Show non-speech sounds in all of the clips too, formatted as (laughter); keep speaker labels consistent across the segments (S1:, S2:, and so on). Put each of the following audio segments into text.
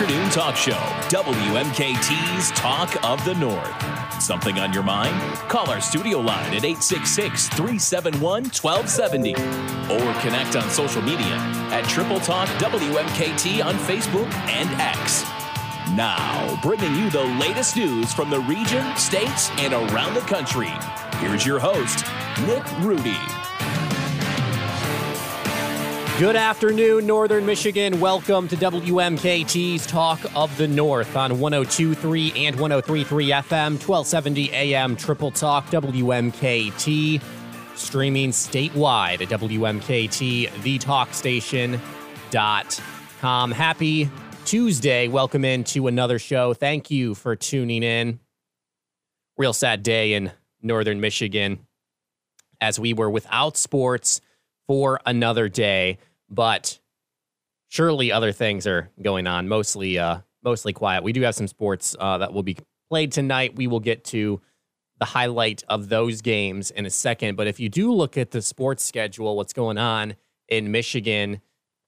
S1: afternoon talk show, WMKT's Talk of the North. Something on your mind? Call our studio line at 866 371 1270 or connect on social media at Triple Talk WMKT on Facebook and X. Now, bringing you the latest news from the region, states, and around the country. Here's your host, Nick Rhudy.
S2: Good afternoon, Northern Michigan. Welcome to WMKT's Talk of the North on 1023 and 1033 FM, 1270 AM, Triple Talk, WMKT, streaming statewide at thetalkstation.com. Happy Tuesday. Welcome into another show. Thank you for tuning in. Real sad day in Northern Michigan as we were without sports for another day but surely other things are going on. Mostly, uh, mostly quiet. We do have some sports uh, that will be played tonight. We will get to the highlight of those games in a second. But if you do look at the sports schedule, what's going on in Michigan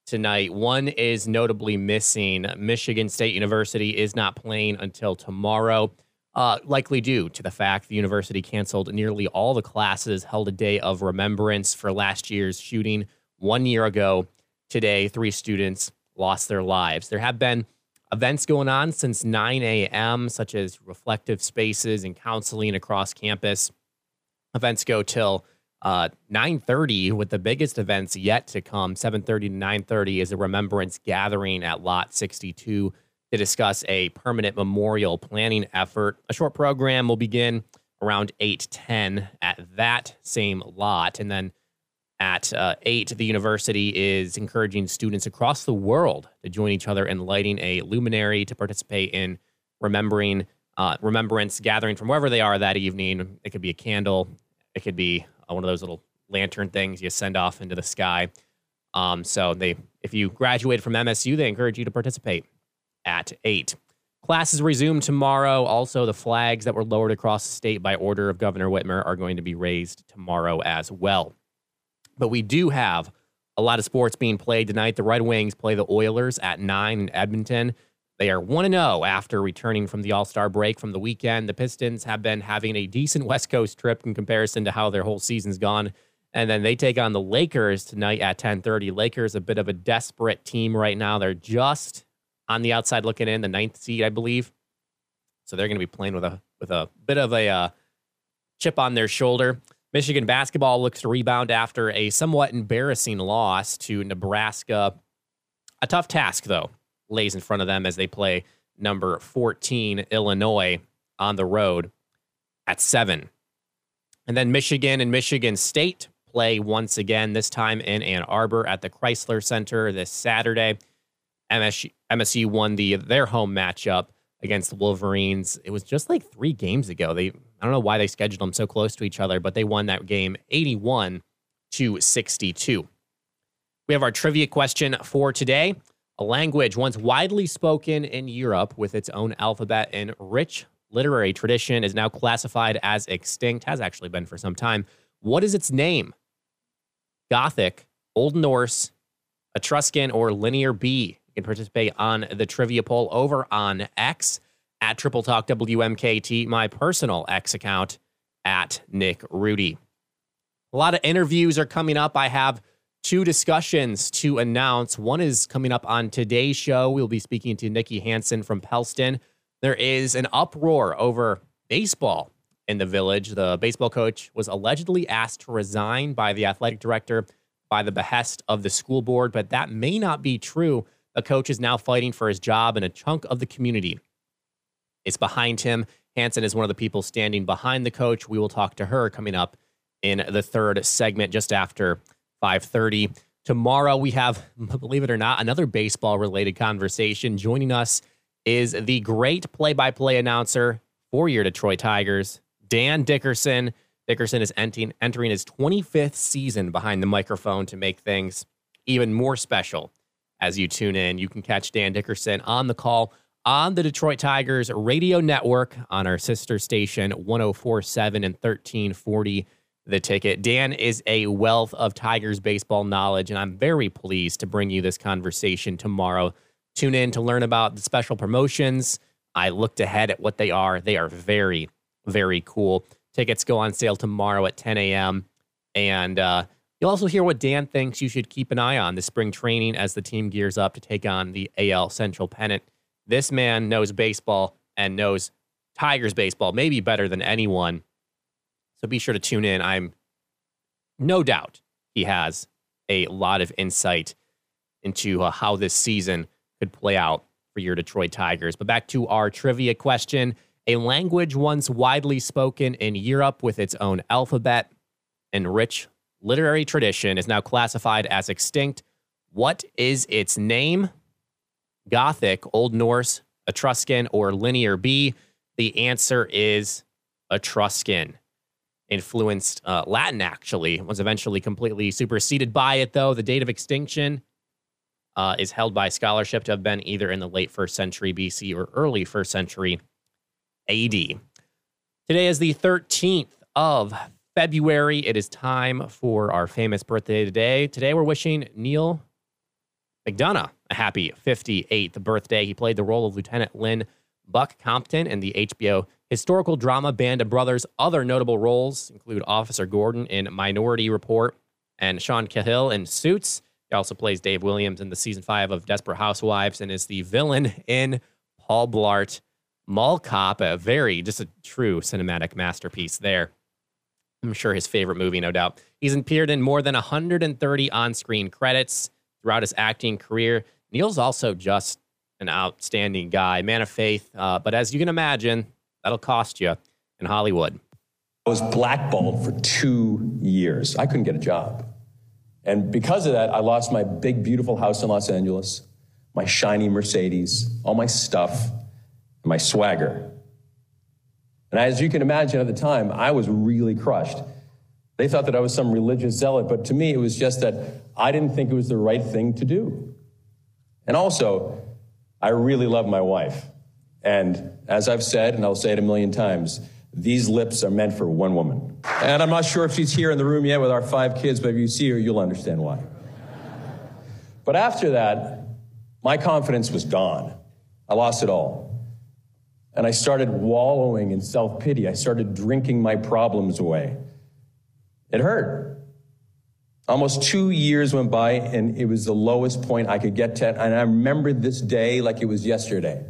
S2: tonight? One is notably missing. Michigan State University is not playing until tomorrow. Uh, likely due to the fact the university canceled nearly all the classes, held a day of remembrance for last year's shooting one year ago today, three students lost their lives. There have been events going on since 9 a.m., such as reflective spaces and counseling across campus. Events go till uh, 9.30 with the biggest events yet to come 7.30 to 9.30 is a remembrance gathering at lot 62 to discuss a permanent memorial planning effort a short program will begin around 8.10 at that same lot and then at uh, 8, the university is encouraging students across the world to join each other in lighting a luminary to participate in remembering uh, remembrance gathering from wherever they are that evening. It could be a candle, it could be uh, one of those little lantern things you send off into the sky. Um, so they, if you graduated from MSU, they encourage you to participate at 8. Classes resume tomorrow. Also, the flags that were lowered across the state by order of Governor Whitmer are going to be raised tomorrow as well. But we do have a lot of sports being played tonight. The Red Wings play the Oilers at 9 in Edmonton. They are 1 0 after returning from the All Star break from the weekend. The Pistons have been having a decent West Coast trip in comparison to how their whole season's gone. And then they take on the Lakers tonight at 10:30. Lakers a bit of a desperate team right now. They're just on the outside looking in, the ninth seed, I believe. So they're going to be playing with a with a bit of a uh, chip on their shoulder. Michigan basketball looks to rebound after a somewhat embarrassing loss to Nebraska. A tough task, though, lays in front of them as they play number 14, Illinois, on the road at seven. And then Michigan and Michigan State play once again, this time in Ann Arbor at the Crisler Center this Saturday. MSU, won the their home matchup against the Wolverines. It was just like three games ago. They I don't know why they scheduled them so close to each other, but they won that game 81 to 62. We have our trivia question for today. A language once widely spoken in Europe with its own alphabet and rich literary tradition is now classified as extinct, has actually been for some time. What is its name? Gothic, Old Norse, Etruscan, or Linear B? You can participate on the trivia poll over on X at Triple Talk WMKT, my personal X account at Nick Rhudy. A lot of interviews are coming up. I have two discussions to announce. One is coming up on today's show. We'll be speaking to Nikki Hansen from Pellston. There is an uproar over baseball in the village. The baseball coach was allegedly asked to resign by the athletic director by the behest of the school board, but that may not be true. The coach is now fighting for his job, and a chunk of the community is behind him. Hansen is one of the people standing behind the coach. We will talk to her coming up in the third segment just after 5:30. Tomorrow we have, (laughs) believe it or not, another baseball related conversation. Joining us is the great play-by-play announcer for your Detroit Tigers, Dan Dickerson. Dickerson is entering, entering his 25th season behind the microphone to make things even more special. As you tune in, you can catch Dan Dickerson on the call on the Detroit Tigers radio network on our sister station 1047 and 1340 the ticket. Dan is a wealth of Tigers baseball knowledge, and I'm very pleased to bring you this conversation tomorrow. Tune in to learn about the special promotions. I looked ahead at what they are. They are very, very cool. Tickets go on sale tomorrow at 10 a.m. And uh, you'll also hear what Dan thinks you should keep an eye on this spring training as the team gears up to take on the AL Central pennant. This man knows baseball and knows Tigers baseball maybe better than anyone. So be sure to tune in. I'm no doubt he has a lot of insight into uh, how this season could play out for your Detroit Tigers. But back to our trivia question a language once widely spoken in Europe with its own alphabet and rich literary tradition is now classified as extinct. What is its name? Gothic, Old Norse, Etruscan, or Linear B? The answer is Etruscan. Influenced uh, Latin, actually, was eventually completely superseded by it, though. The date of extinction uh, is held by scholarship to have been either in the late first century BC or early first century AD. Today is the 13th of February. It is time for our famous birthday today. Today, we're wishing Neal McDonough a happy 58th birthday. He played the role of Lieutenant Lynn Buck Compton in the HBO historical drama Band of Brothers. Other notable roles include Officer Gordon in Minority Report and Sean Cahill in Suits. He also plays Dave Williams in the season five of Desperate Housewives and is the villain in Paul Blart Mall Cop. A very, just a true cinematic masterpiece there. I'm sure his favorite movie, no doubt. He's appeared in more than 130 on screen credits throughout his acting career. Neal's also just an outstanding guy, man of faith. Uh, but as you can imagine, that'll cost you in Hollywood.
S3: I was blackballed for two years. I couldn't get a job. And because of that, I lost my big, beautiful house in Los Angeles, my shiny Mercedes, all my stuff, and my swagger. And as you can imagine at the time, I was really crushed. They thought that I was some religious zealot, but to me, it was just that I didn't think it was the right thing to do. And also, I really love my wife. And as I've said, and I'll say it a million times, these lips are meant for one woman. And I'm not sure if she's here in the room yet with our five kids, but if you see her, you'll understand why. But after that, my confidence was gone. I lost it all. And I started wallowing in self pity. I started drinking my problems away. It hurt. Almost two years went by, and it was the lowest point I could get to. And I remember this day like it was yesterday.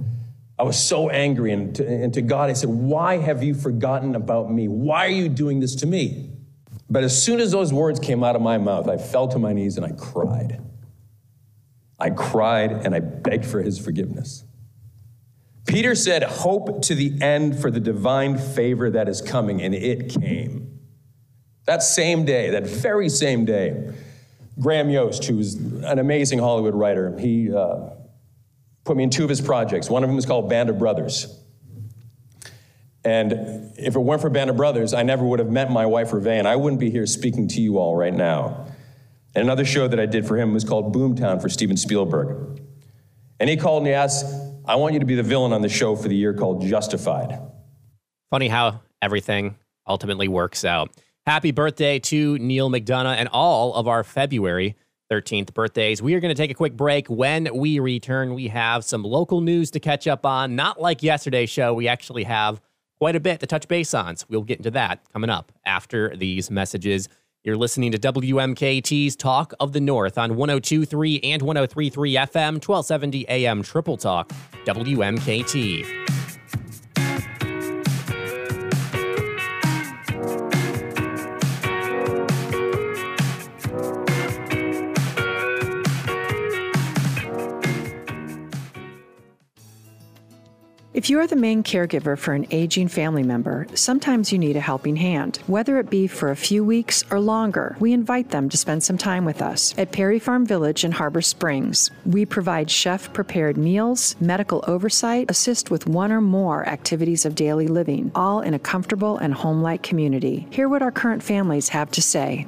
S3: I was so angry. And to, and to God, I said, Why have you forgotten about me? Why are you doing this to me? But as soon as those words came out of my mouth, I fell to my knees and I cried. I cried and I begged for his forgiveness. Peter said, Hope to the end for the divine favor that is coming, and it came. That same day, that very same day, Graham Yost, who's an amazing Hollywood writer, he uh, put me in two of his projects. One of them is called Band of Brothers. And if it weren't for Band of Brothers, I never would have met my wife, Ruvé, and I wouldn't be here speaking to you all right now. And another show that I did for him was called Boomtown for Steven Spielberg. And he called and he asked, I want you to be the villain on the show for the year called Justified.
S2: Funny how everything ultimately works out. Happy birthday to Neal McDonough and all of our February 13th birthdays. We are going to take a quick break. When we return, we have some local news to catch up on. Not like yesterday's show, we actually have quite a bit to touch base on. So we'll get into that coming up after these messages. You're listening to WMKT's Talk of the North on 1023 and 1033 FM, 1270 AM Triple Talk, WMKT.
S4: If you are the main caregiver for an aging family member, sometimes you need a helping hand. Whether it be for a few weeks or longer, we invite them to spend some time with us at Perry Farm Village in Harbor Springs. We provide chef prepared meals, medical oversight, assist with one or more activities of daily living, all in a comfortable and home like community. Hear what our current families have to say.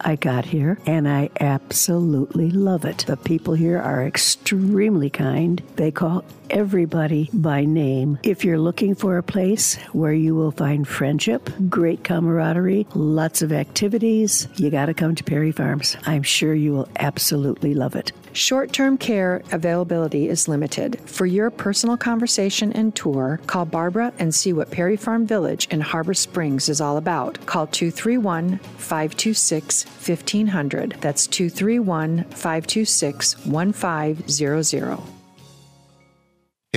S5: I got here and I absolutely love it. The people here are extremely kind. They call everybody by name. If you're looking for a place where you will find friendship, great camaraderie, lots of activities, you got to come to Perry Farms. I'm sure you will absolutely love it.
S4: Short term care availability is limited. For your personal conversation and tour, call Barbara and see what Perry Farm Village in Harbor Springs is all about. Call 231 526 1500. That's 231 526 1500.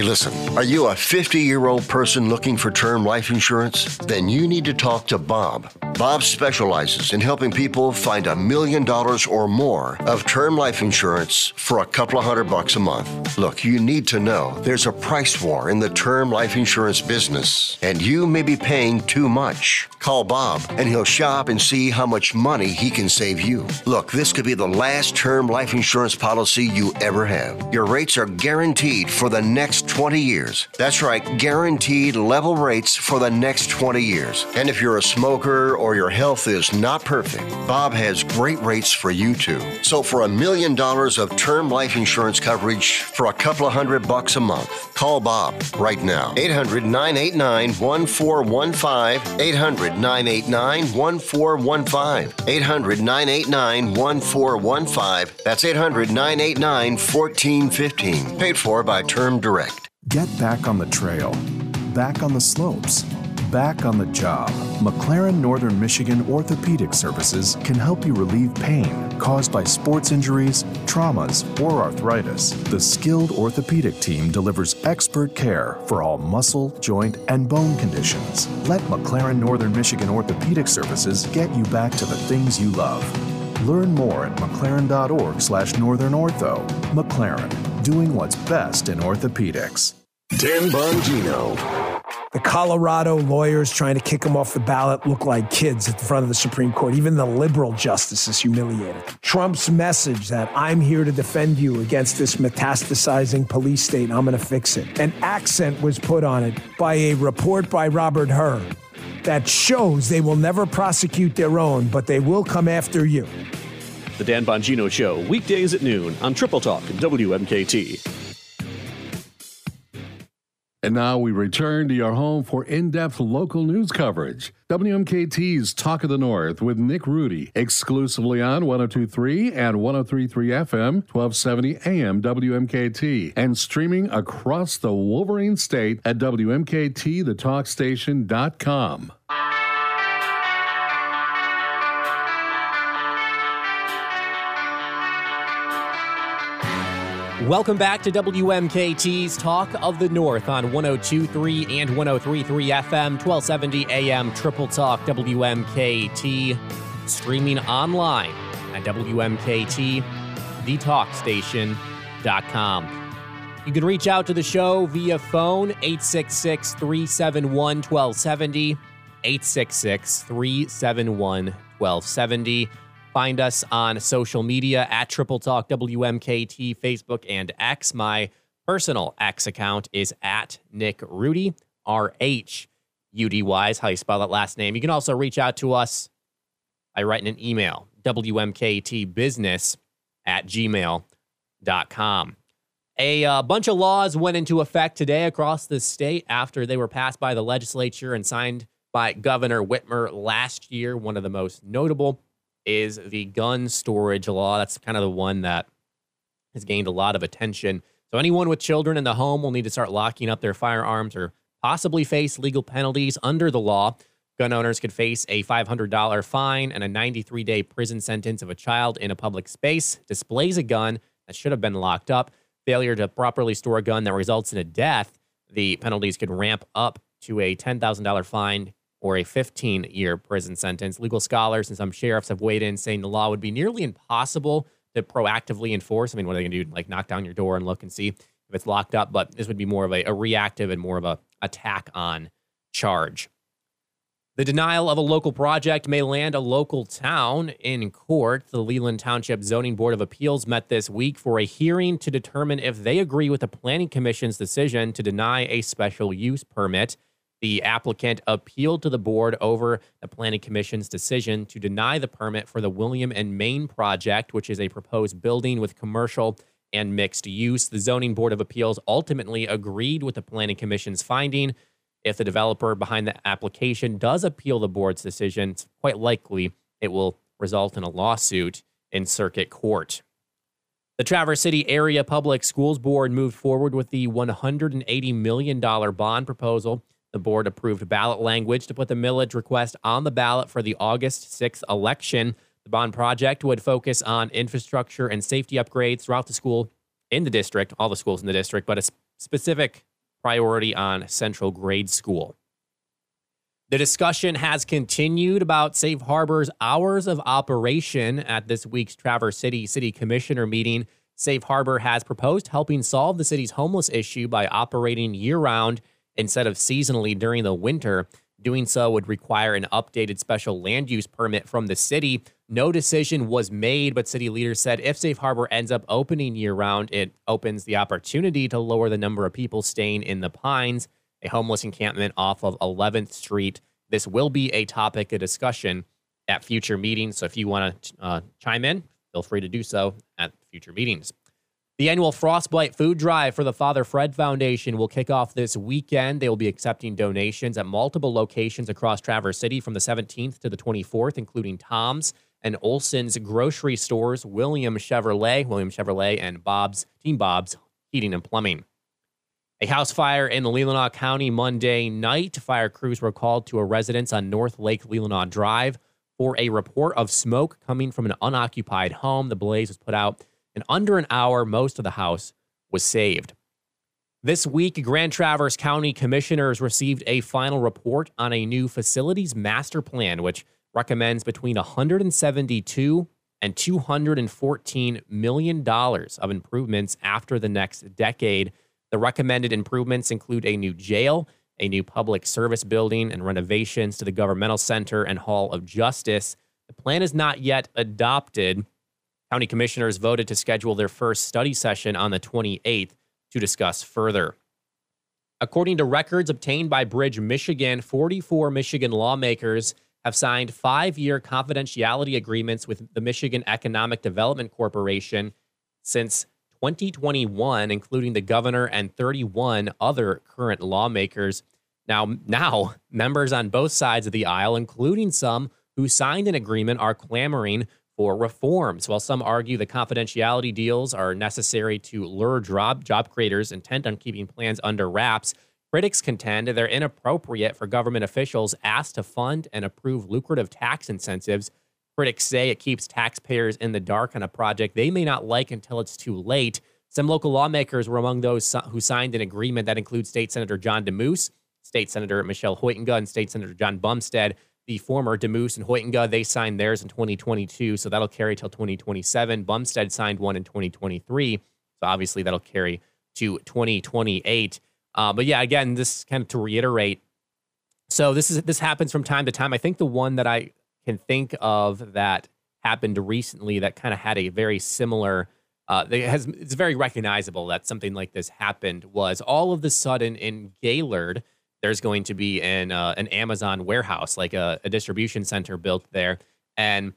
S6: Hey, listen, are you a 50 year old person looking for term life insurance? Then you need to talk to Bob. Bob specializes in helping people find a million dollars or more of term life insurance for a couple of hundred bucks a month. Look, you need to know there's a price war in the term life insurance business, and you may be paying too much. Call Bob, and he'll shop and see how much money he can save you. Look, this could be the last term life insurance policy you ever have. Your rates are guaranteed for the next 20 years. That's right, guaranteed level rates for the next 20 years. And if you're a smoker or your health is not perfect, Bob has great rates for you too. So for a million dollars of term life insurance coverage for a couple of hundred bucks a month, call Bob right now. 800 989 1415. 800 989 1415. 800 989 1415. That's 800 989 1415. Paid for by Term Direct.
S7: Get back on the trail, back on the slopes, back on the job. McLaren Northern Michigan Orthopedic Services can help you relieve pain caused by sports injuries, traumas, or arthritis. The skilled orthopedic team delivers expert care for all muscle, joint, and bone conditions. Let McLaren Northern Michigan Orthopedic Services get you back to the things you love. Learn more at mclaren.org slash northernortho. McLaren, doing what's best in orthopedics.
S8: Dan Bongino.
S9: The Colorado lawyers trying to kick him off the ballot look like kids at the front of the Supreme Court. Even the liberal justice is humiliated. Trump's message that I'm here to defend you against this metastasizing police state and I'm going to fix it. An accent was put on it by a report by Robert Hur that shows they will never prosecute their own, but they will come after you.
S10: The Dan Bongino Show, weekdays at noon on Triple Talk and WMKT.
S11: And now we return to your home for in depth local news coverage. WMKT's Talk of the North with Nick Rhudy, exclusively on 1023 and 1033 FM, 1270 AM WMKT, and streaming across the Wolverine State at WMKTTheTalkStation.com.
S2: Welcome back to WMKT's Talk of the North on 1023 and 1033 FM, 1270 AM, Triple Talk WMKT, streaming online at WMKT, You can reach out to the show via phone, 866 371 1270, 866 371 1270. Find us on social media at Triple Talk WMKT, Facebook, and X. My personal X account is at Nick Rhudy, R H U D Y is how you spell that last name. You can also reach out to us by writing an email, WMKTbusiness at gmail.com. A uh, bunch of laws went into effect today across the state after they were passed by the legislature and signed by Governor Whitmer last year. One of the most notable is the gun storage law. That's kind of the one that has gained a lot of attention. So, anyone with children in the home will need to start locking up their firearms or possibly face legal penalties under the law. Gun owners could face a $500 fine and a 93 day prison sentence if a child in a public space displays a gun that should have been locked up. Failure to properly store a gun that results in a death, the penalties could ramp up to a $10,000 fine or a 15 year prison sentence. Legal scholars and some sheriffs have weighed in saying the law would be nearly impossible to proactively enforce. I mean, what are they going to do? Like knock down your door and look and see if it's locked up? But this would be more of a, a reactive and more of a attack on charge. The denial of a local project may land a local town in court. The Leland Township Zoning Board of Appeals met this week for a hearing to determine if they agree with the Planning Commission's decision to deny a special use permit. The applicant appealed to the board over the Planning Commission's decision to deny the permit for the William and Main project, which is a proposed building with commercial and mixed use. The Zoning Board of Appeals ultimately agreed with the Planning Commission's finding. If the developer behind the application does appeal the board's decision, it's quite likely it will result in a lawsuit in circuit court. The Traverse City Area Public Schools Board moved forward with the $180 million bond proposal. The board approved ballot language to put the millage request on the ballot for the August 6th election. The bond project would focus on infrastructure and safety upgrades throughout the school in the district, all the schools in the district, but a specific priority on Central Grade School. The discussion has continued about Safe Harbor's hours of operation at this week's Traverse City City Commissioner meeting. Safe Harbor has proposed helping solve the city's homeless issue by operating year round instead of seasonally during the winter. Doing so would require an updated special land use permit from the city. No decision was made, but city leaders said if Safe Harbor ends up opening year round, it opens the opportunity to lower the number of people staying in the Pines a homeless encampment off of 11th Street. This will be a topic of discussion at future meetings. So if you want to uh, chime in, feel free to do so at future meetings. The annual Frostbite Food Drive for the Father Fred Foundation will kick off this weekend. They will be accepting donations at multiple locations across Traverse City from the 17th to the 24th, including Tom's and Olson's grocery stores, William Chevrolet, William Chevrolet, and Bob's Team Bob's Heating and Plumbing. A house fire in Leelanau County Monday night. Fire crews were called to a residence on North Lake Leelanau Drive for a report of smoke coming from an unoccupied home. The blaze was put out in under an hour. Most of the house was saved. This week, Grand Traverse County commissioners received a final report on a new facilities master plan, which recommends between 172 and 214 million dollars of improvements after the next decade the recommended improvements include a new jail, a new public service building, and renovations to the governmental center and Hall of Justice. The plan is not yet adopted. County commissioners voted to schedule their first study session on the 28th to discuss further. According to records obtained by Bridge Michigan, 44 Michigan lawmakers have signed five year confidentiality agreements with the Michigan Economic Development Corporation since 2021, including the governor and 31 other current lawmakers. Now, now members on both sides of the aisle, including some who signed an agreement, are clamoring for reforms. While some argue the confidentiality deals are necessary to lure job, job creators intent on keeping plans under wraps, critics contend they're inappropriate for government officials asked to fund and approve lucrative tax incentives Critics say it keeps taxpayers in the dark on a project they may not like until it's too late. Some local lawmakers were among those who signed an agreement that includes State Senator John Damoose, State Senator Michele Hoitenga, and State Senator Jon Bumstead. The former Damoose and Hoitenga, they signed theirs in 2022, so that'll carry till 2027. Bumstead signed one in 2023, so obviously that'll carry to 2028. Uh, but yeah, again, this kind of to reiterate. So this is this happens from time to time. I think the one that I can think of that happened recently that kind of had a very similar uh, has it's very recognizable that something like this happened was all of the sudden in Gaylord there's going to be an uh, an Amazon warehouse like a, a distribution center built there and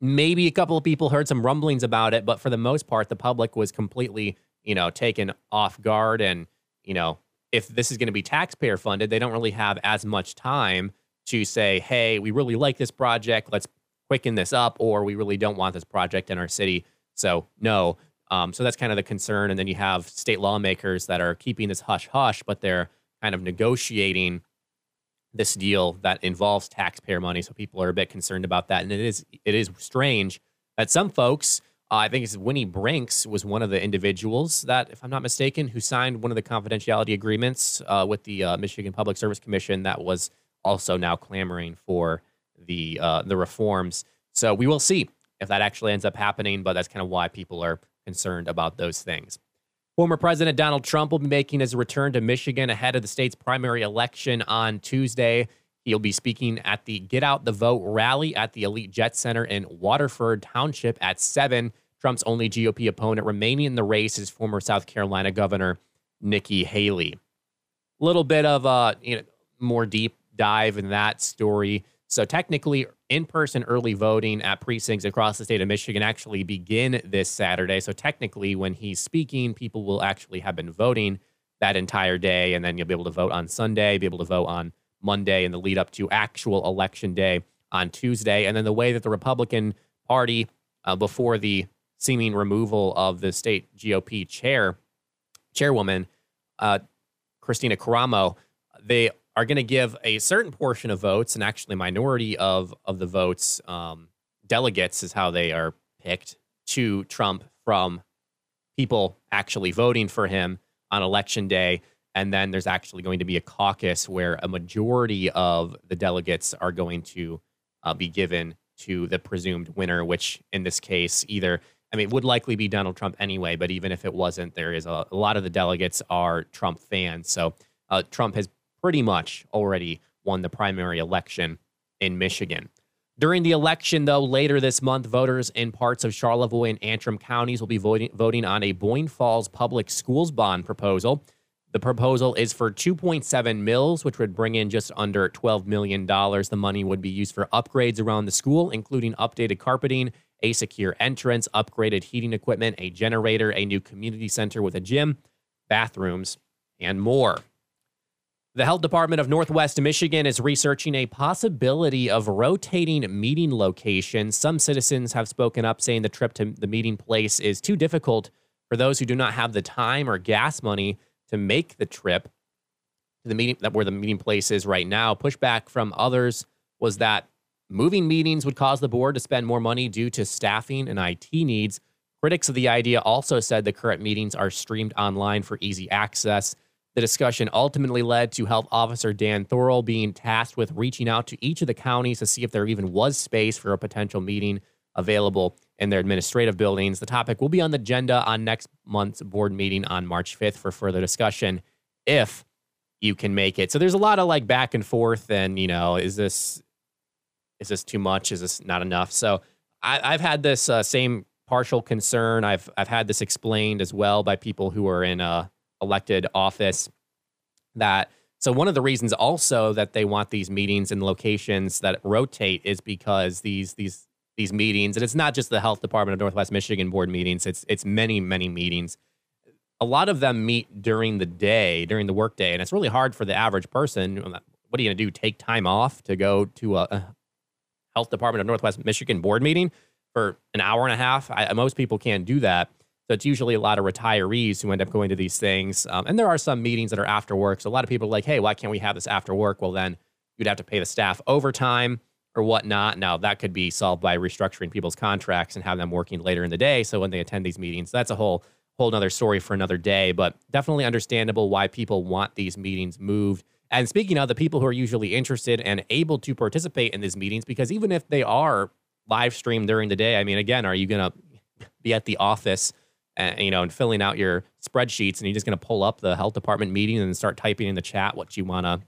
S2: maybe a couple of people heard some rumblings about it but for the most part the public was completely you know taken off guard and you know if this is going to be taxpayer funded they don't really have as much time to say, hey, we really like this project. Let's quicken this up, or we really don't want this project in our city. So, no. Um, so that's kind of the concern. And then you have state lawmakers that are keeping this hush hush, but they're kind of negotiating this deal that involves taxpayer money. So people are a bit concerned about that. And it is it is strange that some folks, uh, I think it's Winnie Brinks was one of the individuals that, if I'm not mistaken, who signed one of the confidentiality agreements uh, with the uh, Michigan Public Service Commission that was also now clamoring for the uh, the reforms. So we will see if that actually ends up happening, but that's kind of why people are concerned about those things. Former President Donald Trump will be making his return to Michigan ahead of the state's primary election on Tuesday. He'll be speaking at the Get Out the Vote rally at the Elite Jet Center in Waterford Township at 7. Trump's only GOP opponent remaining in the race is former South Carolina Governor Nikki Haley. A little bit of a you know, more deep dive in that story. So technically, in-person early voting at precincts across the state of Michigan actually begin this Saturday. So technically, when he's speaking, people will actually have been voting that entire day, and then you'll be able to vote on Sunday, be able to vote on Monday, in the lead up to actual election day on Tuesday. And then the way that the Republican Party, uh, before the seeming removal of the state GOP chair, chairwoman, uh, Kristina Karamo, they are going to give a certain portion of votes, and actually minority of of the votes, um, delegates is how they are picked to Trump from people actually voting for him on election day. And then there's actually going to be a caucus where a majority of the delegates are going to uh, be given to the presumed winner, which in this case, either, I mean, would likely be Donald Trump anyway, but even if it wasn't, there is a, a lot of the delegates are Trump fans. So uh, Trump has pretty much already won the primary election in Michigan. During the election, though, later this month, voters in parts of Charlevoix and Antrim counties will be voting, voting on a Boyne Falls Public Schools bond proposal. The proposal is for 2.7 mils, which would bring in just under $12 million. The money would be used for upgrades around the school, including updated carpeting, a secure entrance, upgraded heating equipment, a generator, a new community center with a gym, bathrooms, and more. The Health Department of Northwest Michigan is researching a possibility of rotating meeting locations. Some citizens have spoken up saying the trip to the meeting place is too difficult for those who do not have the time or gas money to make the trip to the meeting that where the meeting place is right now. Pushback from others was that moving meetings would cause the board to spend more money due to staffing and IT needs. Critics of the idea also said the current meetings are streamed online for easy access. The discussion ultimately led to Health Officer Dan Thorell being tasked with reaching out to each of the counties to see if there even was space for a potential meeting available in their administrative buildings. The topic will be on the agenda on next month's board meeting on March 5th for further discussion if you can make it. So there's a lot of like back and forth and, you know, is this is this too much? Is this not enough? So I, have had this uh, same partial concern. I've I've had this explained as well by people who are in uh, elected office that so one of the reasons also that they want these meetings in locations that rotate is because these these these meetings and it's not just the health department of Northwest Michigan board meetings it's it's many many meetings. A lot of them meet during the day during the workday and it's really hard for the average person what are you going to do take time off to go to a, a health department of Northwest Michigan board meeting for an hour and a half? I, most people can't do that so it's usually a lot of retirees who end up going to these things. Um, and there are some meetings that are after work. So a lot of people are like, hey, why can't we have this after work? Well, then you'd have to pay the staff overtime or whatnot. Now, that could be solved by restructuring people's contracts and have them working later in the day. So when they attend these meetings, that's a whole whole another story for another day. But definitely understandable why people want these meetings moved. And speaking of the people who are usually interested and able to participate in these meetings, because even if they are live streamed during the day, I mean, again, are you going to be at the office and, you know, and filling out your spreadsheets, and you're just going to pull up the health department meeting and start typing in the chat what you want to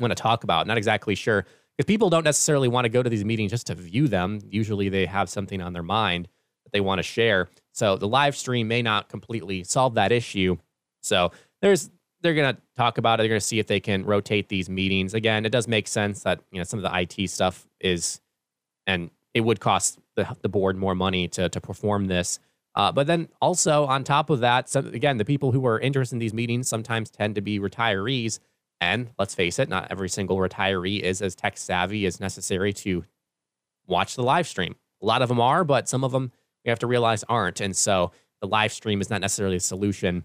S2: want to talk about. Not exactly sure because people don't necessarily want to go to these meetings just to view them. Usually, they have something on their mind that they want to share. So the live stream may not completely solve that issue. So there's they're going to talk about it. They're going to see if they can rotate these meetings. Again, it does make sense that you know some of the IT stuff is, and it would cost the, the board more money to to perform this. Uh, but then also on top of that, again, the people who are interested in these meetings sometimes tend to be retirees. And let's face it, not every single retiree is as tech savvy as necessary to watch the live stream. A lot of them are, but some of them we have to realize aren't. And so the live stream is not necessarily a solution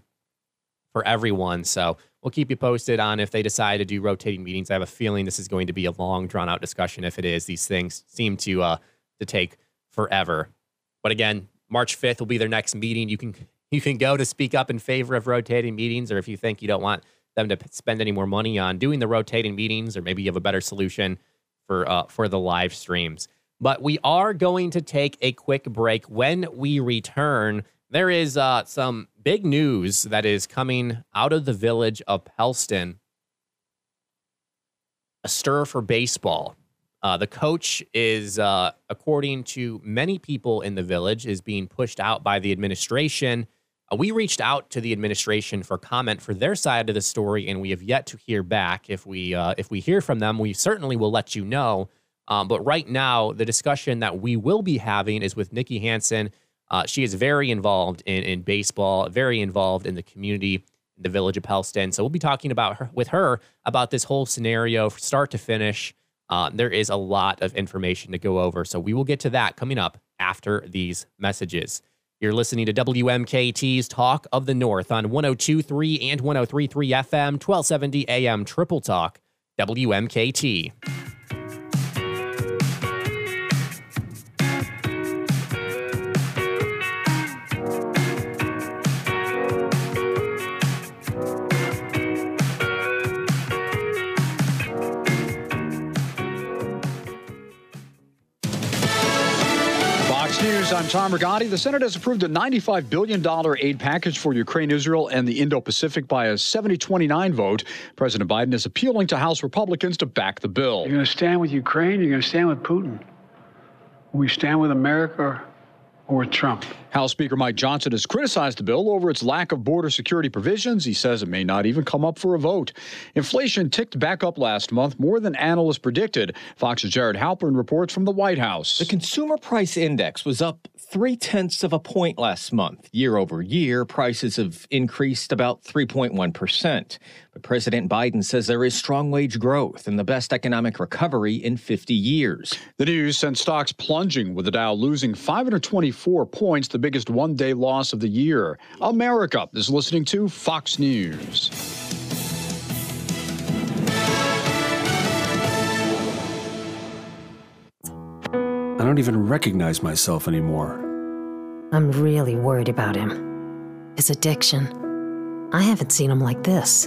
S2: for everyone. So we'll keep you posted on if they decide to do rotating meetings. I have a feeling this is going to be a long, drawn out discussion. If it is, these things seem to uh, to take forever. But again, March 5th will be their next meeting. You can (laughs) you can go to speak up in favor of rotating meetings, or if you think you don't want them to spend any more money on doing the rotating meetings, or maybe you have a better solution for uh, for the live streams. But we are going to take a quick break. When we return, there is uh, some big news that is coming out of the village of Pellston. A stir for baseball. Uh, the coach is, uh, according to many people in the village, is being pushed out by the administration. Uh, we reached out to the administration for comment for their side of the story, and we have yet to hear back. If we uh, if we hear from them, we certainly will let you know. Um, but right now, the discussion that we will be having is with Nikki Hansen. Uh, she is very involved in in baseball, very involved in the community, the village of Pellston. So we'll be talking about her with her about this whole scenario, start to finish. Uh, there is a lot of information to go over. So we will get to that coming up after these messages. You're listening to WMKT's Talk of the North on 1023 and 1033 FM, 1270 AM Triple Talk, WMKT.
S12: I'm Tom Rigotti. The Senate has approved a $95 billion aid package for Ukraine, Israel, and the Indo Pacific by a 70 29 vote. President Biden is appealing to House Republicans to back the bill.
S13: You're going to stand with Ukraine, you're going to stand with Putin. We stand with America or Trump.
S12: House Speaker Mike Johnson has criticized the bill over its lack of border security provisions. He says it may not even come up for a vote. Inflation ticked back up last month more than analysts predicted. Fox's Jared Halpern reports from the White House.
S14: The Consumer Price Index was up three tenths of a point last month. Year over year, prices have increased about 3.1%. But President Biden says there is strong wage growth and the best economic recovery in 50 years.
S12: The news sent stocks plunging, with the Dow losing 524 points, the biggest one day loss of the year. America is listening to Fox News.
S15: I don't even recognize myself anymore.
S16: I'm really worried about him. His addiction. I haven't seen him like this.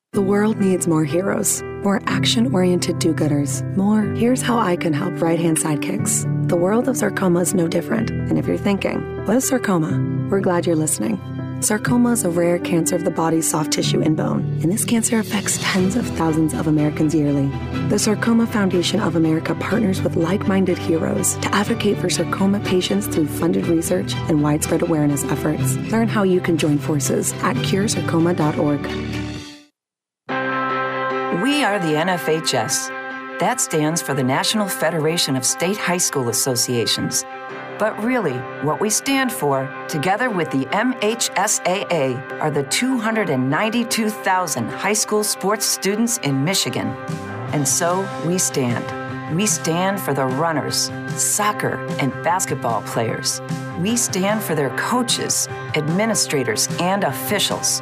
S17: The world needs more heroes, more action oriented do gooders, more here's how I can help right hand sidekicks. The world of sarcoma is no different. And if you're thinking, what is sarcoma? We're glad you're listening. Sarcoma is a rare cancer of the body's soft tissue and bone, and this cancer affects tens of thousands of Americans yearly. The Sarcoma Foundation of America partners with like minded heroes to advocate for sarcoma patients through funded research and widespread awareness efforts. Learn how you can join forces at curesarcoma.org.
S18: We are the NFHS. That stands for the National Federation of State High School Associations. But really, what we stand for, together with the MHSAA, are the 292,000 high school sports students in Michigan. And so we stand. We stand for the runners, soccer, and basketball players. We stand for their coaches, administrators, and officials.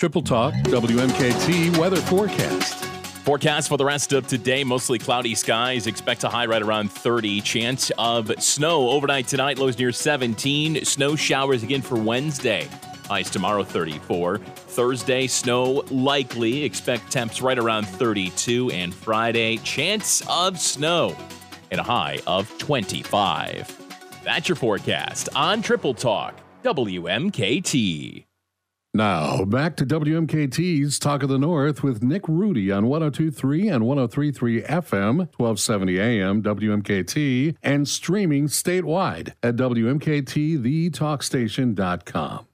S11: Triple Talk, WMKT weather forecast.
S1: Forecast for the rest of today mostly cloudy skies. Expect a high right around 30. Chance of snow overnight tonight, lows near 17. Snow showers again for Wednesday. Highs tomorrow 34. Thursday, snow likely. Expect temps right around 32. And Friday, chance of snow and a high of 25. That's your forecast on Triple Talk, WMKT.
S11: Now, back to WMKT's Talk of the North with Nick Rhudy on 1023 and 1033 FM, 1270 AM, WMKT, and streaming statewide at WMKTTheTalkstation.com.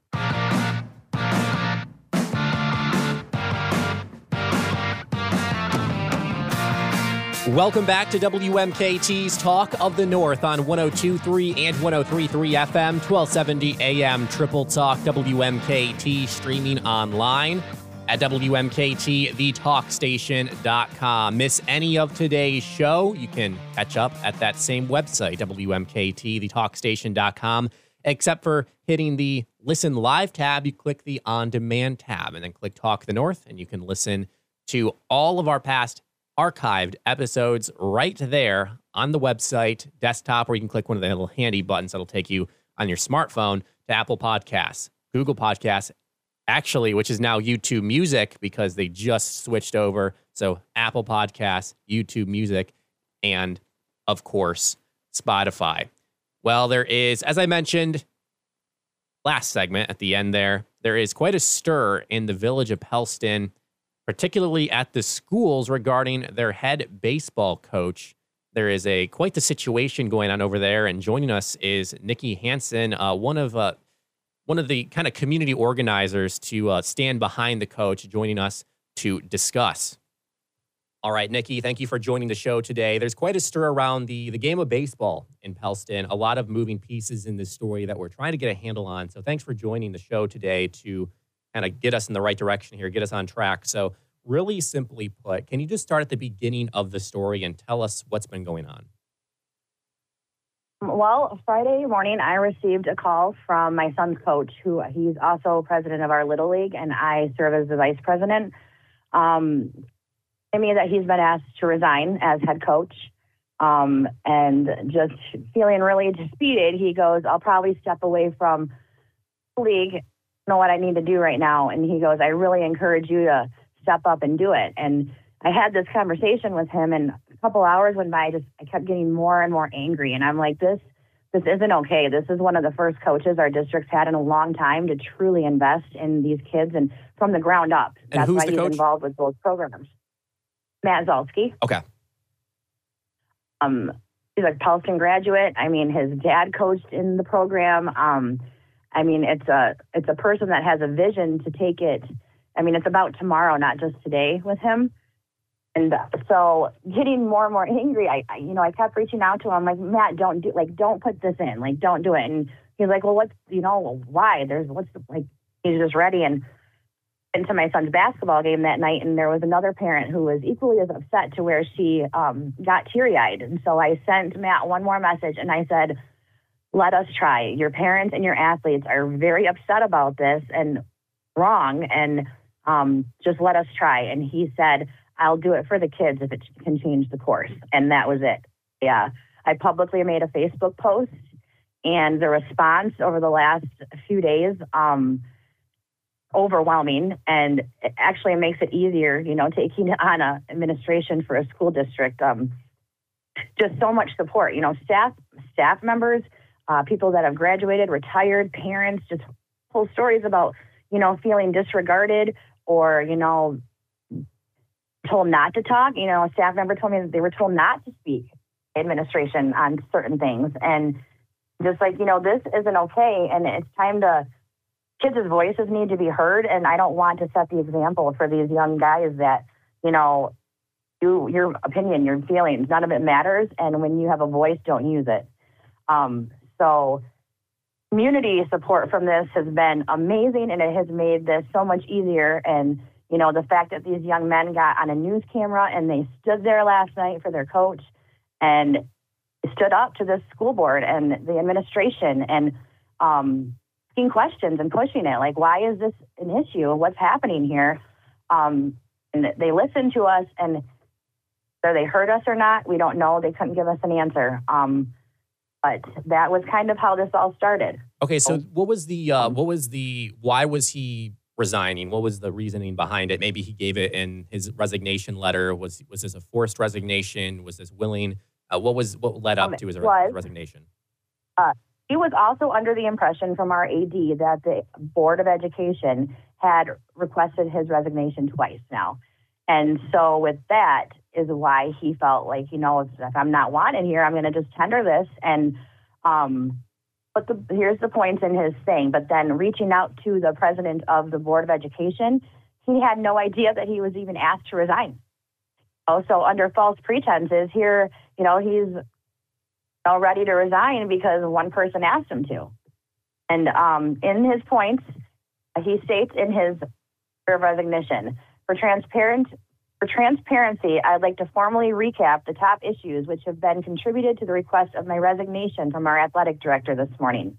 S2: Welcome back to WMKT's Talk of the North on 1023 and 1033 FM, 1270 AM, Triple Talk, WMKT, streaming online at WMKT, thetalkstation.com. Miss any of today's show, you can catch up at that same website, WMKT, thetalkstation.com. Except for hitting the listen live tab, you click the on demand tab and then click Talk the North, and you can listen to all of our past archived episodes right there on the website desktop, or you can click one of the little handy buttons that'll take you on your smartphone to Apple Podcasts, Google Podcasts, actually, which is now YouTube Music because they just switched over. So Apple Podcasts, YouTube Music, and of course, Spotify. Well, there is, as I mentioned last segment at the end there, there is quite a stir in the village of Pellston, particularly at the schools regarding their head baseball coach. There is a quite the situation going on over there, and joining us is Nikki Hansen, uh, one of uh, one of the kind of community organizers to uh, stand behind the coach, joining us to discuss. All right, Nikki, thank you for joining the show today. There's quite a stir around the, the game of baseball in Pellston, a lot of moving pieces in this story that we're trying to get a handle on. So thanks for joining the show today to kind of get us in the right direction here, get us on track. So, really simply put, can you just start at the beginning of the story and tell us what's been going on?
S19: Well, Friday morning, I received a call from my son's coach, who he's also president of our Little League, and I serve as the vice president. Um, I mean that he's been asked to resign as head coach. Um, and just feeling really defeated, he goes, I'll probably step away from the league, know what I need to do right now. And he goes, I really encourage you to step up and do it. And I had this conversation with him, and a couple hours went by. I just I kept getting more and more angry, and I'm like, this this isn't okay. This is one of the first coaches our district's had in a long time to truly invest in these kids and from the ground up.
S2: And
S19: That's
S2: who's
S19: why
S2: the
S19: he's
S2: coach?
S19: involved with both programs. Matt Zalski.
S2: Okay.
S19: Um, he's a Pellston graduate. I mean, his dad coached in the program. Um, I mean, it's a it's a person that has a vision to take it. I mean, it's about tomorrow, not just today with him. And so, getting more and more angry, I, I you know I kept reaching out to him like Matt, don't do like don't put this in, like don't do it. And he's like, well, what's you know why? There's what's like he's just ready and into my son's basketball game that night, and there was another parent who was equally as upset to where she um, got teary eyed. And so I sent Matt one more message, and I said, "Let us try. Your parents and your athletes are very upset about this and wrong, and um, just let us try." And he said, "I'll do it for the kids if it can change the course." And that was it. Yeah, I publicly made a Facebook post, and the response over the last few days. Um, overwhelming and it actually makes it easier you know taking on a administration for a school district um, just so much support you know staff staff members uh, people that have graduated retired parents just whole stories about you know feeling disregarded or you know told not to talk. You know a staff member told me that they were told not to speak administration on certain things. And just like you know this isn't okay. And it's time to kids' voices need to be heard, and I don't want to set the example for these young guys that, you know, you your opinion, your feelings, none of it matters, and when you have a voice, don't use it. Um, so, community support from this has been amazing, and it has made this so much easier. And you know, the fact that these young men got on a news camera and they stood there last night for their coach and stood up to the school board and the administration and um, asking questions and pushing it. Like why is this an issue? What's happening here? Um, and they listened to us and whether they heard us or not we don't know. They couldn't give us an answer. Um, but that was kind of how this all started
S2: Okay, so what was the uh, what was the why was he resigning? What was the reasoning behind it? Maybe he gave it in his resignation letter. Was was this a forced resignation? Was this willing? Uh, what was what led up
S19: Um,
S2: to his
S19: was.
S2: resignation?
S19: Uh, he was also under the impression from our AD that the Board of Education had requested his resignation twice now. And so, with that, is why he felt like, you know, if, I'm not wanted here, I'm going to just tender this. And, um, but the, here's the points in his thing. But then reaching out to the president of the Board of Education, he had no idea that he was even asked to resign. Also, under false pretenses, here, you know, he's know, ready to resign because one person asked him to. And um, in his points, he states in his resignation. For transparent for transparency, I'd like to formally recap the top issues which have been contributed to the request of my resignation from our athletic director this morning.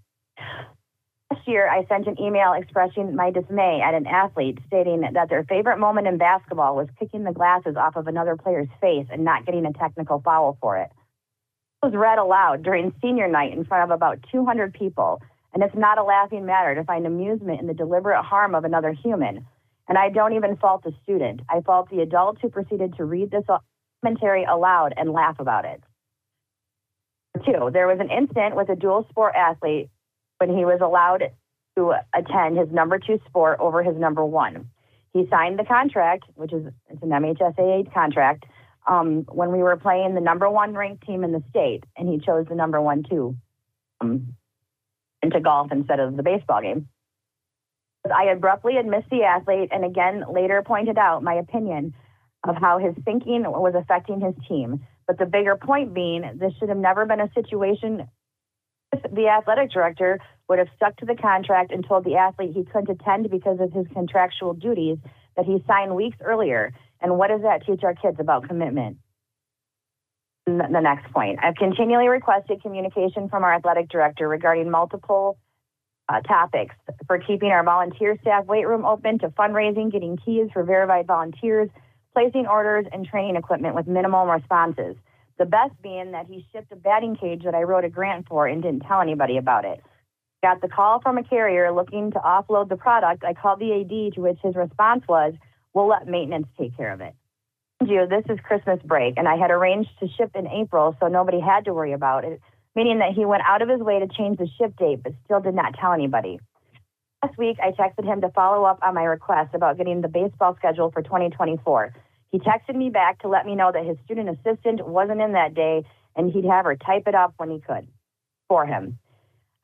S19: Last year, I sent an email expressing my dismay at an athlete stating that their favorite moment in basketball was kicking the glasses off of another player's face and not getting a technical foul for it. It was read aloud during senior night in front of about 200 people, and it's not a laughing matter to find amusement in the deliberate harm of another human and I don't even fault the student. I fault the adult who proceeded to read this commentary aloud and laugh about it. Two, there was an incident with a dual sport athlete when he was allowed to attend his number two sport over his number one. He signed the contract, which is it's an MHSAA contract, um, when we were playing the number one ranked team in the state, and he chose the number one two um, into golf instead of the baseball game. I abruptly had missed the athlete and again later pointed out my opinion of how his thinking was affecting his team. But the bigger point being, this should have never been a situation the athletic director would have stuck to the contract and told the athlete he couldn't attend because of his contractual duties that he signed weeks earlier. And what does that teach our kids about commitment? The next point. I've continually requested communication from our athletic director regarding multiple uh, topics for keeping our volunteer staff weight room open to fundraising, getting keys for verified volunteers, placing orders, and training equipment with minimal responses. The best being that he shipped a batting cage that I wrote a grant for and didn't tell anybody about it. Got the call from a carrier looking to offload the product. I called the AD, to which his response was, We'll let maintenance take care of it. You, this is Christmas break, and I had arranged to ship in April, so nobody had to worry about it meaning that he went out of his way to change the ship date but still did not tell anybody. Last week, I texted him to follow up on my request about getting the baseball schedule for 2024. He texted me back to let me know that his student assistant wasn't in that day and he'd have her type it up when he could for him.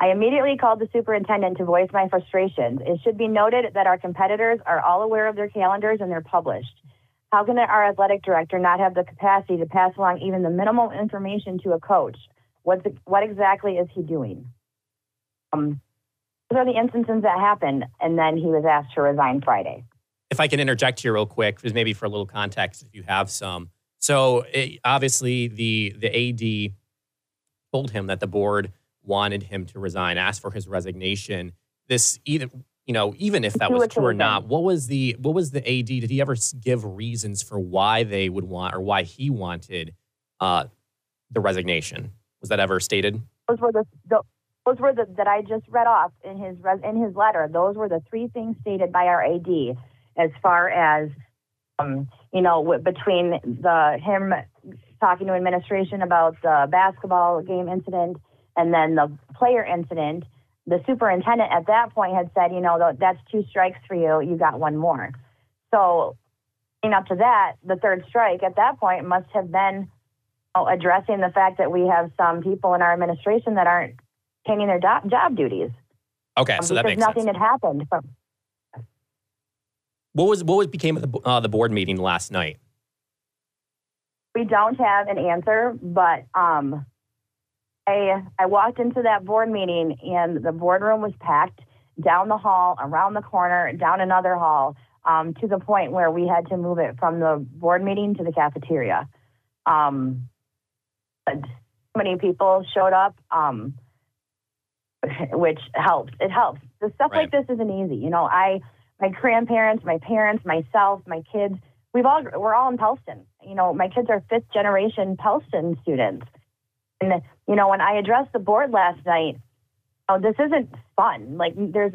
S19: I immediately called the superintendent to voice my frustrations. It should be noted that our competitors are all aware of their calendars and they're published. How can our athletic director not have the capacity to pass along even the minimal information to a coach? What the, what exactly is he doing? Um, those are the instances that happened, and then he was asked to resign Friday.
S2: If I can interject here real quick, just maybe for a little context, if you have some. So it, obviously, the the AD told him that the board wanted him to resign, asked for his resignation. This either you know, even if that was true or not, what was the what was the AD? Did he ever give reasons for why they would want or why he wanted uh, the resignation? Was that ever stated?
S19: Those were the, the those were the that I just read off in his in his letter. Those were the three things stated by our AD as far as um, you know between the him talking to administration about the basketball game incident and then the player incident. The superintendent at that point had said, you know, that's two strikes for you. You got one more. So, up to that, the third strike at that point must have been addressing the fact that we have some people in our administration that aren't taking their do- job duties.
S2: Okay, so that makes
S19: nothing
S2: sense.
S19: had happened. From-
S2: what was what was became of the, uh, the board meeting last night?
S19: We don't have an answer, but um, I I walked into that board meeting and the boardroom was packed down the hall, around the corner, down another hall, um, to the point where we had to move it from the board meeting to the cafeteria. Um, many people showed up, um, (laughs) which helps. It helps. The stuff right. like this isn't easy. You know, I, my grandparents, my parents, myself, my kids, we've all, we're all in Pellston. You know, my kids are fifth generation Pellston students. And, you know, when I addressed the board last night, oh, this isn't fun. Like, there's,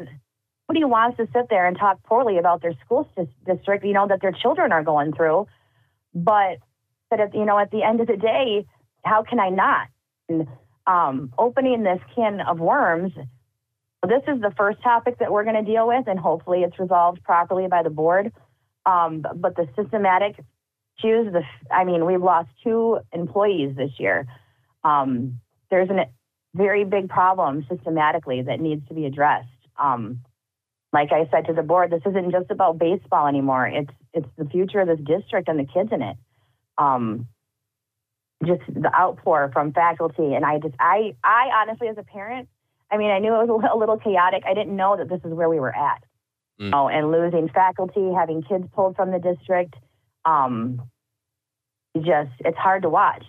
S19: nobody wants to sit there and talk poorly about their school district, you know, that their children are going through. But, but at, you know, at the end of the day, how can I not? And, um, opening this can of worms, this is the first topic that we're going to deal with, and hopefully it's resolved properly by the board. Um, but the systematic issues, the, I mean, we've lost two employees this year. Um, there's a very big problem systematically that needs to be addressed. Um, like I said to the board, this isn't just about baseball anymore. It's it's the future of this district and the kids in it. Just the outpour from faculty. And I just, I, I honestly, as a parent, I mean, I knew it was (laughs) a little chaotic. I didn't know that this is where we were at. mm. oh, and losing faculty, having kids pulled from the district. Um, just it's hard to watch.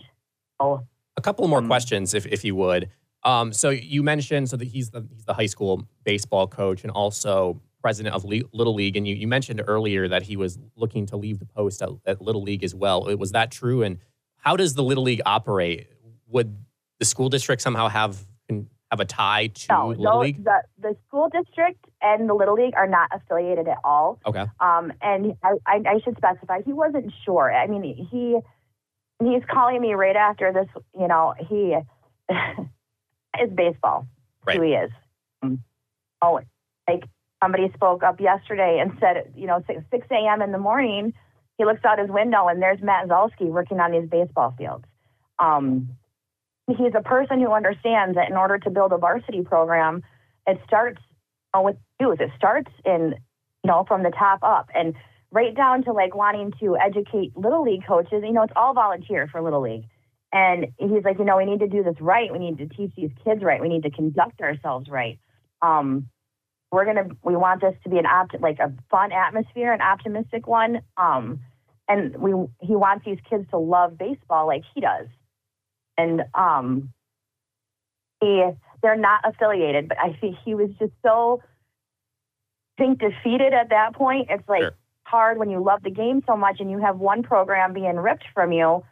S2: Oh, a couple more um, questions, if if you would. Um, so you mentioned so that he's the he's the high school baseball coach and also president of Le- Little League, and you, you mentioned earlier that he was looking to leave the post at, at Little League as well. It Was that true? And how does the Little League operate? Would the school district somehow have have a tie to
S19: no,
S2: Little
S19: no,
S2: League?
S19: The, the school district and the Little League are not affiliated at all.
S2: Okay.
S19: Um, and I, I, I should specify he wasn't sure. I mean, he he's calling me right after this. You know, he (laughs) is baseball.
S2: Right.
S19: Who he is. Um, oh, like somebody spoke up yesterday and said, you know, 6, 6 a.m. in the morning, he looks out his window and there's Matt Zalski working on these baseball fields. Um, he's a person who understands that in order to build a varsity program, it starts with youth. It starts in, you know, from the top up and right down to like wanting to educate little league coaches. You know, it's all volunteer for little league. And he's like, you know, we need to do this right. We need to teach these kids right. We need to conduct ourselves right. Um, we're gonna, we want this to be an opt, like a fun atmosphere, an optimistic one. Um, and we, he wants these kids to love baseball like he does and um, he they're not affiliated, but I think he was just so I think defeated at that point. It's like sure. hard when you love the game so much and you have one program being ripped from you.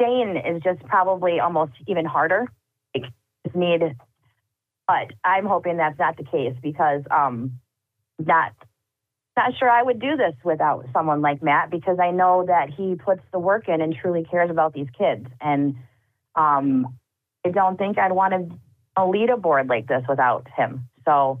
S19: Jane is just probably almost even harder. Like need, but I'm hoping that's not the case because um, not not sure I would do this without someone like Matt because I know that he puts the work in and truly cares about these kids. And um, I don't think I'd want to lead a board like this without him. So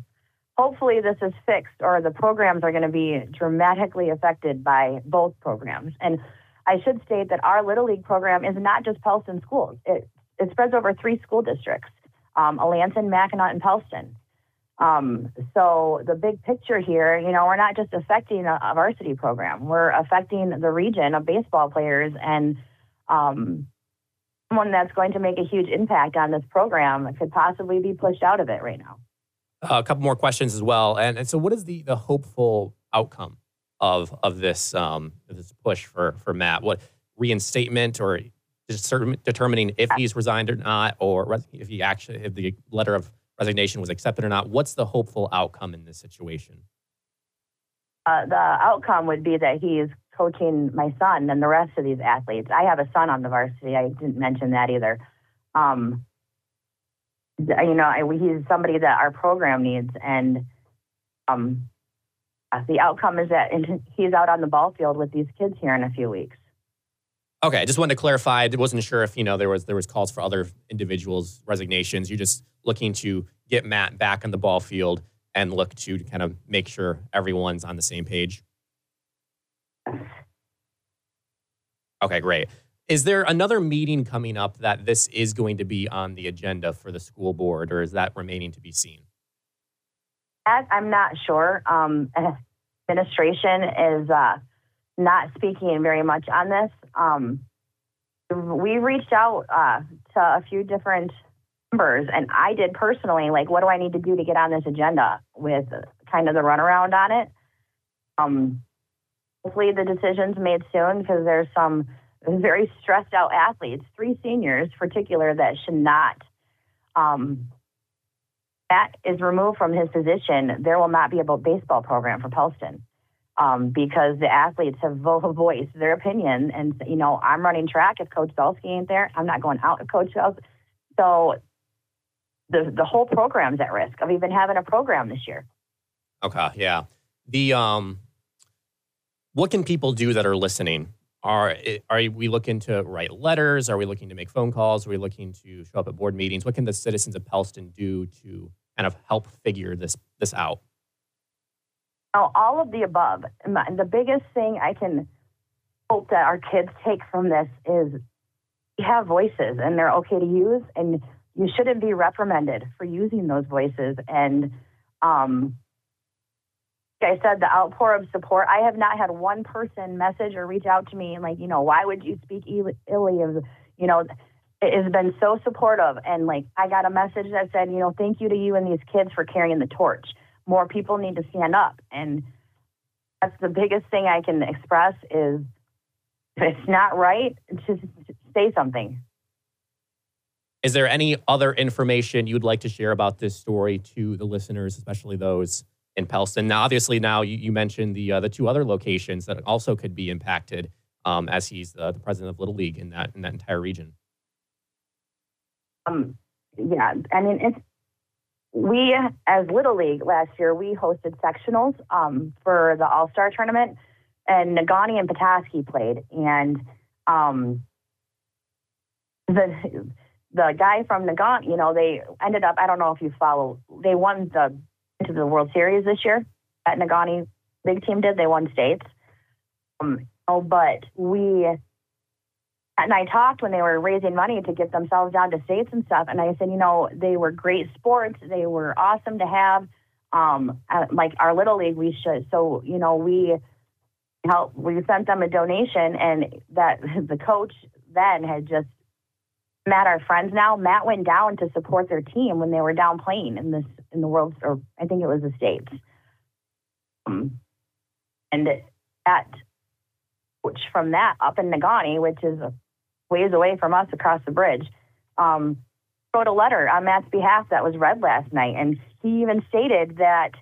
S19: hopefully this is fixed or the programs are going to be dramatically affected by both programs. And I should state that our Little League program is not just Pellston schools. It, it spreads over three school districts, um, Alanson, Mackinac, and Pellston. Um, so the big picture here, you know, we're not just affecting a, a varsity program; we're affecting the region of baseball players and um, someone that's going to make a huge impact on this program could possibly be pushed out of it right now.
S2: Uh, a couple more questions as well, and, and so what is the the hopeful outcome of of this um, this push for for Matt? What reinstatement or determining if he's resigned or not, or if he actually if the letter of resignation was accepted or not. What's the hopeful outcome in this situation?
S19: Uh, the outcome would be that he is coaching my son and the rest of these athletes. I have a son on the varsity. I didn't mention that either. Um, you know, I, he's somebody that our program needs, and um, uh, the outcome is that he's out on the ball field with these kids here in a few weeks.
S2: Okay, I just wanted to clarify. I wasn't sure if you know there was there was calls for other individuals' resignations. You're just looking to get Matt back on the ball field and look to kind of make sure everyone's on the same page. Okay, great. Is there another meeting coming up that this is going to be on the agenda for the school board, or is that remaining to be seen?
S19: I'm not sure. Um, (laughs) administration is uh, not speaking very much on this. Um, we reached out uh, to a few different members, and I did personally. Like, what do I need to do to get on this agenda with kind of the runaround on it? Um, hopefully, the decision's made soon because there's some very stressed out athletes, three seniors, particular, that should not. Um, that is removed from his position. There will not be a baseball program for Pellston um, because the athletes have (laughs) voiced their opinion. And, you know, I'm running track if Coach Zalski ain't there. I'm not going out if Coach Zalski. So the, the whole program's at risk of even having a program this year.
S2: Okay, yeah. The um, what can people do that are listening? Are are we looking to write letters? Are we looking to make phone calls? Are we looking to show up at board meetings? What can the citizens of Pellston do to kind of help figure this this out?
S19: All of the above. The biggest thing I can hope that our kids take from this is we have voices and they're okay to use, and you shouldn't be reprimanded for using those voices. And um, like I said, the outpour of support. I have not had one person message or reach out to me and like, you know, why would you speak illy of, you know, it has been so supportive. And like, I got a message that said, you know, thank you to you and these kids for carrying the torch more people need to stand up. And that's the biggest thing I can express is if it's not right, just say something.
S2: Is there any other information you'd like to share about this story to the listeners, especially those in Pellston? Now, obviously, now you, you mentioned the uh, the two other locations that also could be impacted, um, as he's uh, the president of Little League in that in that entire region.
S19: Um, yeah, I mean, it's we as Little League last year we hosted sectionals um, for the All Star tournament, and Negaunee and Petoskey played, and um, the the guy from Negaunee, you know, they ended up. I don't know if you follow. They won the into the World Series this year. At Negaunee big team did. They won states. Um, oh, but we and I talked when they were raising money to get themselves down to states and stuff. And I said, you know, they were great sports. They were awesome to have. Um, uh, like our little league, we should. So you know, we help. We sent them a donation, and that (laughs) the coach then had just Matt, our friends now. Matt went down to support their team when they were down playing in this in the world, or I think it was the states. Um, and that coach from that up in Negaunee, which is a ways away from us across the bridge, um, wrote a letter on Matt's behalf that was read last night, and he even stated that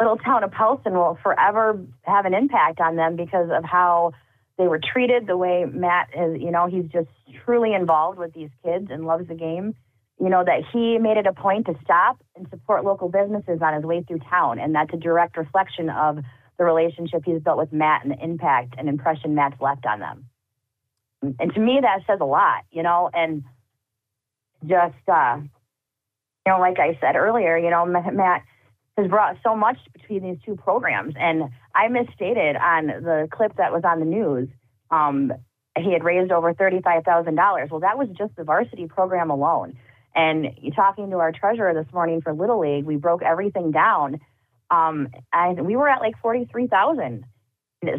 S19: little town of Pellston will forever have an impact on them because of how they were treated, the way Matt is, you know, he's just truly involved with these kids and loves the game. You know, that he made it a point to stop and support local businesses on his way through town. And that's a direct reflection of the relationship he's built with Matt and the impact and impression Matt's left on them. And to me, that says a lot, you know, and just, uh, you know, like I said earlier, you know, Matt has brought so much between these two programs. And I misstated on the clip that was on the news. Um, he had raised over $35,000. Well, that was just the varsity program alone. And talking to our treasurer this morning for Little League, we broke everything down. Um, and we were at like 43,000.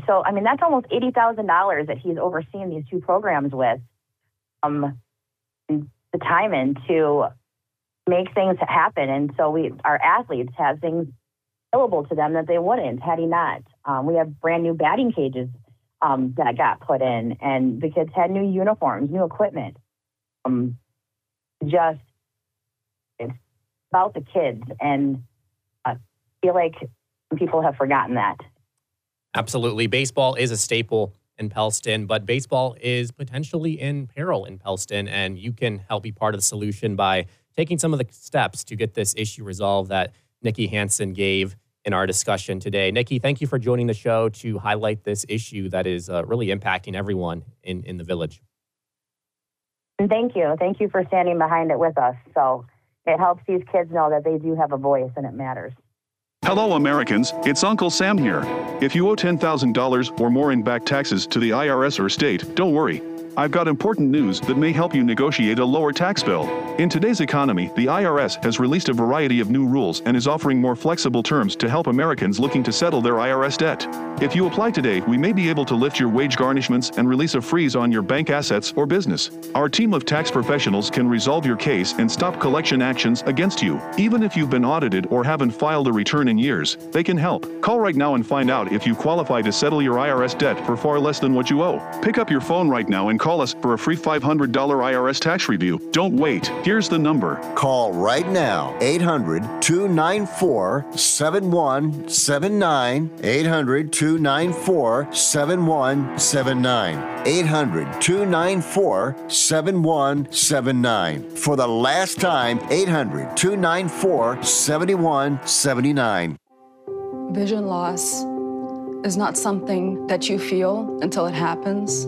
S19: So, I mean, that's almost $80,000 that he's overseeing these two programs with. Um, the time in to make things happen. And so we, our athletes have things available to them that they wouldn't had he not. Um, we have brand new batting cages um, that got put in, and the kids had new uniforms, new equipment. Um, just it's about the kids, and I feel like people have forgotten that.
S2: Absolutely, baseball is a staple in Pellston, but baseball is potentially in peril in Pellston, and you can help be part of the solution by taking some of the steps to get this issue resolved that Nikki Hansen gave in our discussion today. Nikki, thank you for joining the show to highlight this issue that is uh, really impacting everyone in, in the village.
S19: And thank you. Thank you for standing behind it with us. So it helps these kids know that they do have a voice and it matters.
S20: Hello, Americans. It's Uncle Sam here. If you owe $10,000 or more in back taxes to the IRS or state, don't worry. I've got important news that may help you negotiate a lower tax bill. In today's economy, the IRS has released a variety of new rules and is offering more flexible terms to help Americans looking to settle their IRS debt. If you apply today, we may be able to lift your wage garnishments and release a freeze on your bank assets or business. Our team of tax professionals can resolve your case and stop collection actions against you. Even if you've been audited or haven't filed a return in years, they can help. Call right now and find out if you qualify to settle your IRS debt for far less than what you owe. Pick up your phone right now and call call us for a free $500 IRS tax review. Don't wait. Here's the number.
S6: Call right now 800 294 7179. 800 294 7179. 800 294 7179. For the last time, 800 294 7179.
S21: Vision loss is not something that you feel until it happens.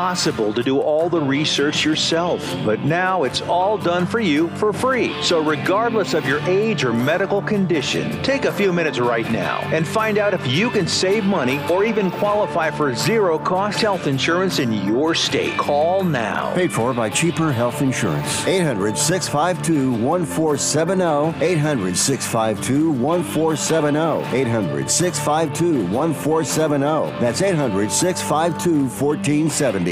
S22: to do all the research yourself, but now it's all done for you for free. So, regardless of your age or medical condition, take a few minutes right now and find out if you can save money or even qualify for zero cost health insurance in your state. Call now.
S23: Paid for by Cheaper Health Insurance. 800 652 1470. 800 652 1470. 800 652 1470. That's 800 652 1470.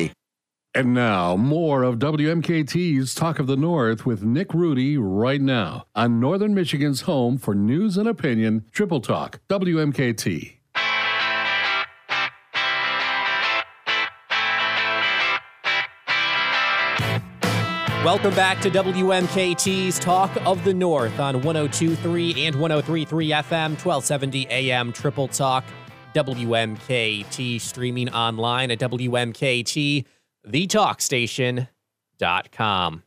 S11: And now, more of WMKT's Talk of the North with Nick Rhudy right now on Northern Michigan's home for news and opinion, Triple Talk, WMKT.
S2: Welcome back to WMKT's Talk of the North on 1023 and 1033 FM, 1270 AM Triple Talk, WMKT, streaming online at WMKT, thetalkstation.com.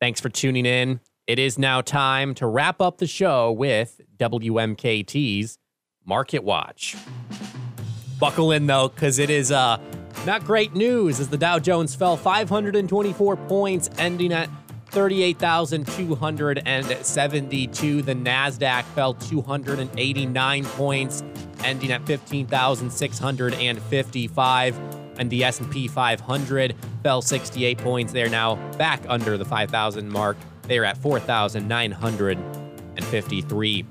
S2: Thanks for tuning in. It is now time to wrap up the show with WMKT's Market Watch. Buckle in though, because it is uh, not great news as the Dow Jones fell 524 points, ending at 38,272. The NASDAQ fell 289 points, ending at 15,655. And the S&P 500 fell 68 points. They're now back under the 5,000 mark. They're at 4,953.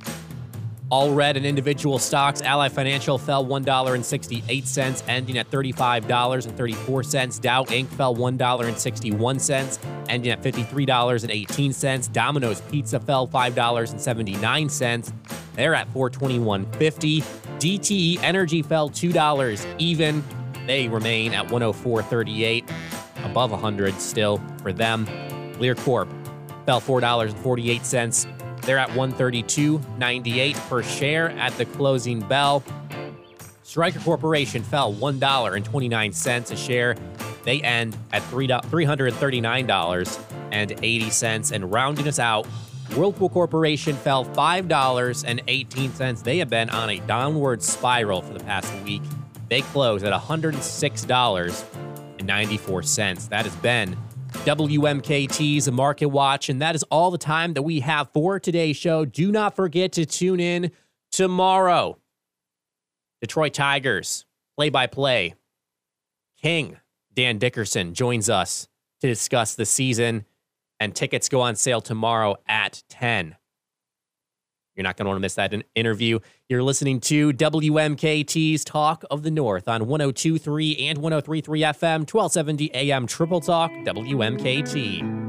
S2: All red and individual stocks. Ally Financial fell $1.68, ending at $35.34. Dow Inc. fell $1.61, ending at $53.18. Domino's Pizza fell $5.79. They're at $421.50. DTE Energy fell $2 even. They remain at 104.38, above 100 still for them. Lear Corp fell $4.48. They're at 132.98 per share at the closing bell. Stryker Corporation fell $1.29 a share. They end at $339.80. And rounding us out, Whirlpool Corporation fell $5.18. They have been on a downward spiral for the past week. They close at $106.94. That has been WMKT's Market Watch, and that is all the time that we have for today's show. Do not forget to tune in tomorrow. Detroit Tigers, play by play. King Dan Dickerson joins us to discuss the season, and tickets go on sale tomorrow at 10. You're not going to want to miss that interview. You're listening to WMKT's Talk of the North on 1023 and 1033 FM, 1270 AM Triple Talk, WMKT.